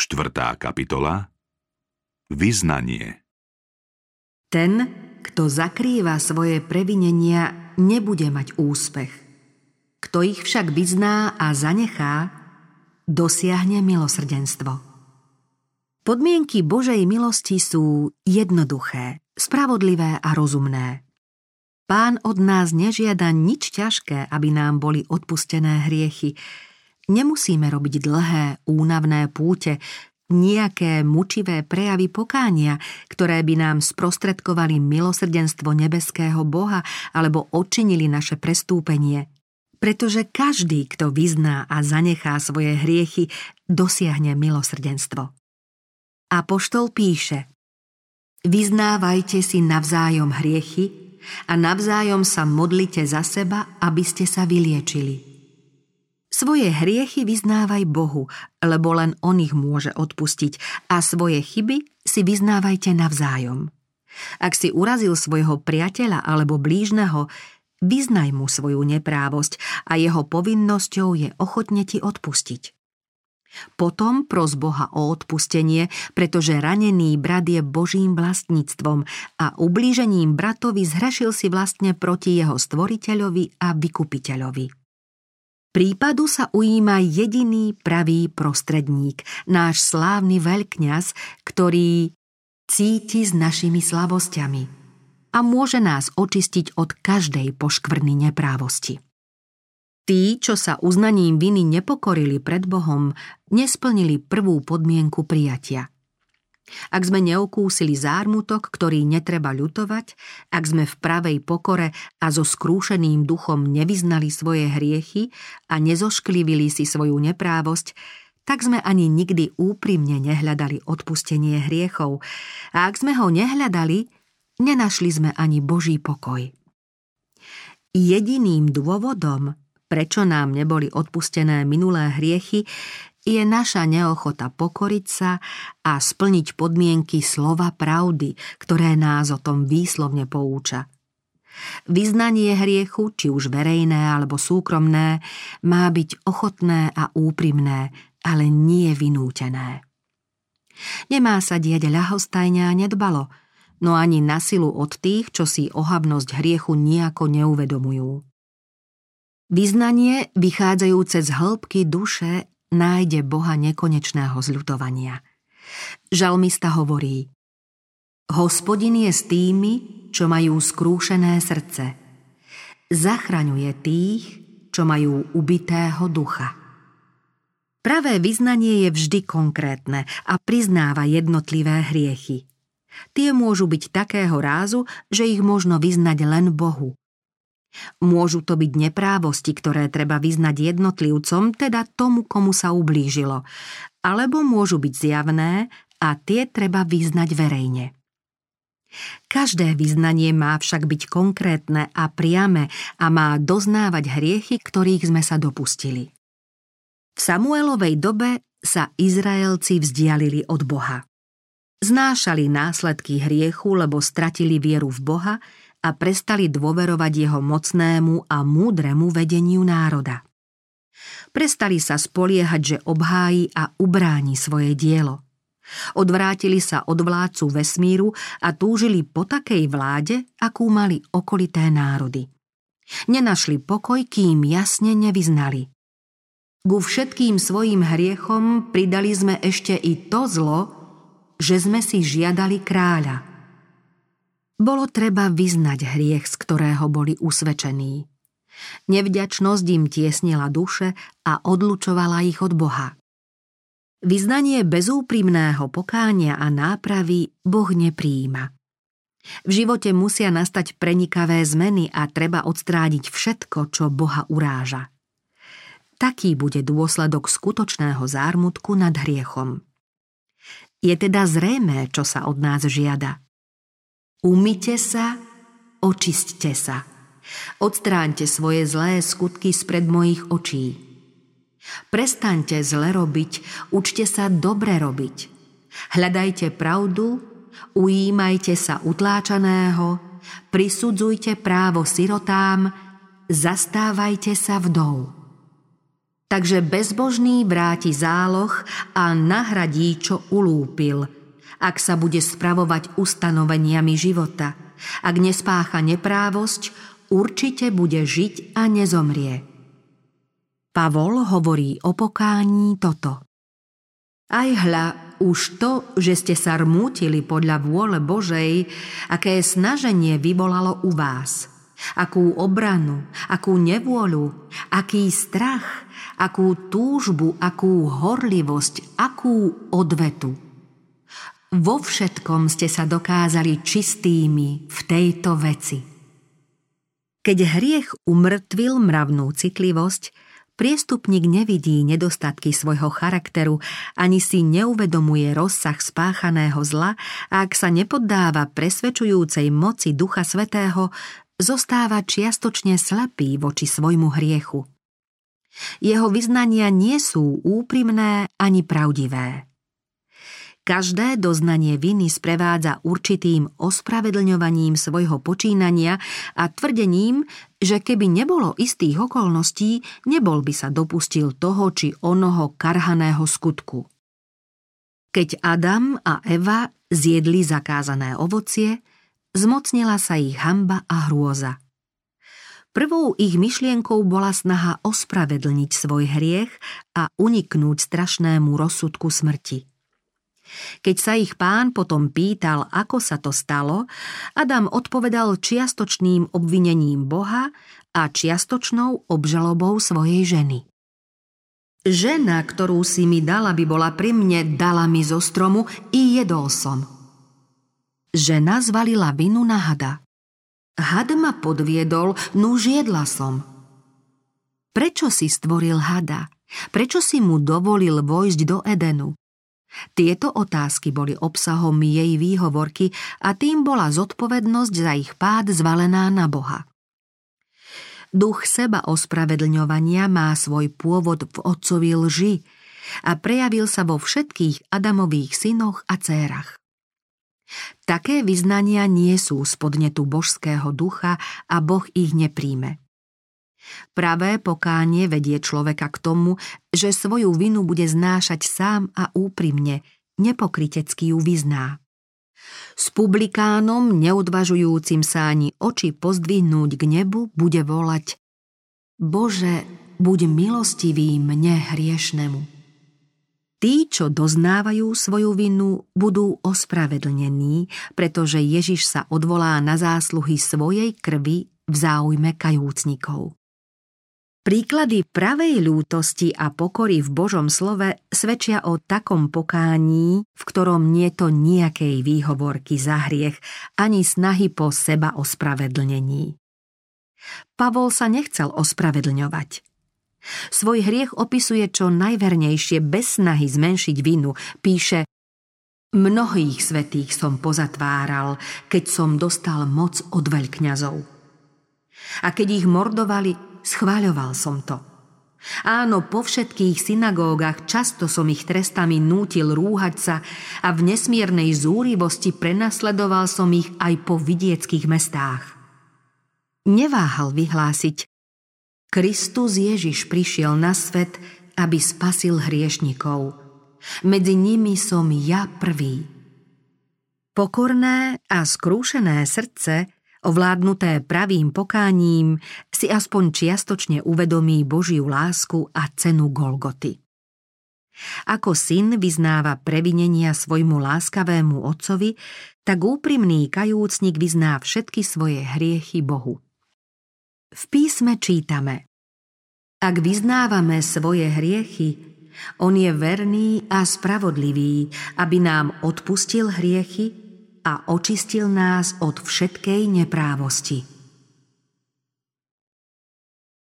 Štvrtá kapitola Vyznanie Ten, kto zakrýva svoje previnenia, nebude mať úspech. Kto ich však vyzná a zanechá, dosiahne milosrdenstvo. Podmienky Božej milosti sú jednoduché, spravodlivé a rozumné. Pán od nás nežiada nič ťažké, aby nám boli odpustené hriechy. Nemusíme robiť dlhé, únavné púte, nejaké mučivé prejavy pokánia, ktoré by nám sprostredkovali milosrdenstvo nebeského Boha alebo odčinili naše prestúpenie. Pretože každý, kto vyzná a zanechá svoje hriechy, dosiahne milosrdenstvo. Apoštol píše Vyznávajte si navzájom hriechy a navzájom sa modlite za seba, aby ste sa vyliečili. Svoje hriechy vyznávaj Bohu, lebo len On ich môže odpustiť a svoje chyby si vyznávajte navzájom. Ak si urazil svojho priateľa alebo blížneho, vyznaj mu svoju neprávosť a jeho povinnosťou je ochotne ti odpustiť. Potom pros Boha o odpustenie, pretože ranený brat je Božím vlastníctvom a ublížením bratovi zhrešil si vlastne proti jeho stvoriteľovi a vykupiteľovi. Prípadu sa ujíma jediný pravý prostredník, náš slávny veľkňaz, ktorý cíti s našimi slabosťami a môže nás očistiť od každej poškvrny neprávosti. Tí, čo sa uznaním viny nepokorili pred Bohom, nesplnili prvú podmienku prijatia. Ak sme neokúsili zármutok, ktorý netreba ľutovať, ak sme v pravej pokore a so skrúšeným duchom nevyznali svoje hriechy a nezošklivili si svoju neprávosť, tak sme ani nikdy úprimne nehľadali odpustenie hriechov a ak sme ho nehľadali, nenašli sme ani Boží pokoj. Jediným dôvodom, prečo nám neboli odpustené minulé hriechy, je naša neochota pokoriť sa a splniť podmienky slova pravdy, ktoré nás o tom výslovne pouča. Vyznanie hriechu, či už verejné alebo súkromné, má byť ochotné a úprimné, ale nie vynútené. Nemá sa diať ľahostajne a nedbalo, no ani na silu od tých, čo si ohavnosť hriechu nejako neuvedomujú. Vyznanie, vychádzajúce z hĺbky duše, nájde Boha nekonečného zľutovania. Žalmista hovorí Hospodin je s tými, čo majú skrúšené srdce. Zachraňuje tých, čo majú ubitého ducha. Pravé vyznanie je vždy konkrétne a priznáva jednotlivé hriechy. Tie môžu byť takého rázu, že ich možno vyznať len Bohu. Môžu to byť neprávosti, ktoré treba vyznať jednotlivcom, teda tomu, komu sa ublížilo, alebo môžu byť zjavné a tie treba vyznať verejne. Každé vyznanie má však byť konkrétne a priame a má doznávať hriechy, ktorých sme sa dopustili. V Samuelovej dobe sa Izraelci vzdialili od Boha. Znášali následky hriechu, lebo stratili vieru v Boha a prestali dôverovať jeho mocnému a múdremu vedeniu národa. Prestali sa spoliehať, že obhájí a ubráni svoje dielo. Odvrátili sa od vládcu vesmíru a túžili po takej vláde, akú mali okolité národy. Nenašli pokoj, kým jasne nevyznali. Ku všetkým svojim hriechom pridali sme ešte i to zlo, že sme si žiadali kráľa – bolo treba vyznať hriech, z ktorého boli usvedčení. Nevďačnosť im tiesnila duše a odlučovala ich od Boha. Vyznanie bezúprimného pokánia a nápravy Boh nepríjima. V živote musia nastať prenikavé zmeny a treba odstrádiť všetko, čo Boha uráža. Taký bude dôsledok skutočného zármutku nad hriechom. Je teda zrejmé, čo sa od nás žiada. Umite sa, očiste sa. Odstráňte svoje zlé skutky spred mojich očí. Prestaňte zle robiť, učte sa dobre robiť. Hľadajte pravdu, ujímajte sa utláčaného, prisudzujte právo sirotám, zastávajte sa vdov. Takže bezbožný vráti záloh a nahradí, čo ulúpil, ak sa bude spravovať ustanoveniami života. Ak nespácha neprávosť, určite bude žiť a nezomrie. Pavol hovorí o pokání toto. Aj hľa, už to, že ste sa rmútili podľa vôle Božej, aké snaženie vyvolalo u vás. Akú obranu, akú nevôľu, aký strach, akú túžbu, akú horlivosť, akú odvetu. Vo všetkom ste sa dokázali čistými v tejto veci. Keď hriech umrtvil mravnú citlivosť, Priestupník nevidí nedostatky svojho charakteru ani si neuvedomuje rozsah spáchaného zla a ak sa nepoddáva presvedčujúcej moci Ducha Svetého, zostáva čiastočne slepý voči svojmu hriechu. Jeho vyznania nie sú úprimné ani pravdivé. Každé doznanie viny sprevádza určitým ospravedlňovaním svojho počínania a tvrdením, že keby nebolo istých okolností, nebol by sa dopustil toho či onoho karhaného skutku. Keď Adam a Eva zjedli zakázané ovocie, zmocnila sa ich hamba a hrôza. Prvou ich myšlienkou bola snaha ospravedlniť svoj hriech a uniknúť strašnému rozsudku smrti. Keď sa ich pán potom pýtal, ako sa to stalo, Adam odpovedal čiastočným obvinením Boha a čiastočnou obžalobou svojej ženy. Žena, ktorú si mi dala, by bola pri mne, dala mi zo stromu i jedol som. Žena zvalila vinu na hada. Had ma podviedol, nuž jedla som. Prečo si stvoril hada? Prečo si mu dovolil vojsť do Edenu? Tieto otázky boli obsahom jej výhovorky a tým bola zodpovednosť za ich pád zvalená na Boha. Duch seba ospravedlňovania má svoj pôvod v otcovi lži a prejavil sa vo všetkých Adamových synoch a cérach. Také vyznania nie sú spodnetu božského ducha a Boh ich nepríjme. Pravé pokánie vedie človeka k tomu, že svoju vinu bude znášať sám a úprimne, nepokrytecky ju vyzná. S publikánom, neodvažujúcim sa ani oči pozdvihnúť k nebu, bude volať Bože, buď milostivý mne hriešnemu. Tí, čo doznávajú svoju vinu, budú ospravedlnení, pretože Ježiš sa odvolá na zásluhy svojej krvi v záujme kajúcnikov. Príklady pravej ľútosti a pokory v Božom slove svedčia o takom pokání, v ktorom nie to nejakej výhovorky za hriech, ani snahy po seba ospravedlnení. Pavol sa nechcel ospravedlňovať. Svoj hriech opisuje čo najvernejšie bez snahy zmenšiť vinu. Píše Mnohých svetých som pozatváral, keď som dostal moc od veľkňazov. A keď ich mordovali, schváľoval som to. Áno, po všetkých synagógach často som ich trestami nútil rúhať sa a v nesmiernej zúrivosti prenasledoval som ich aj po vidieckých mestách. Neváhal vyhlásiť Kristus Ježiš prišiel na svet, aby spasil hriešnikov. Medzi nimi som ja prvý. Pokorné a skrúšené srdce ovládnuté pravým pokáním, si aspoň čiastočne uvedomí Božiu lásku a cenu Golgoty. Ako syn vyznáva previnenia svojmu láskavému otcovi, tak úprimný kajúcnik vyzná všetky svoje hriechy Bohu. V písme čítame Ak vyznávame svoje hriechy, on je verný a spravodlivý, aby nám odpustil hriechy a očistil nás od všetkej neprávosti.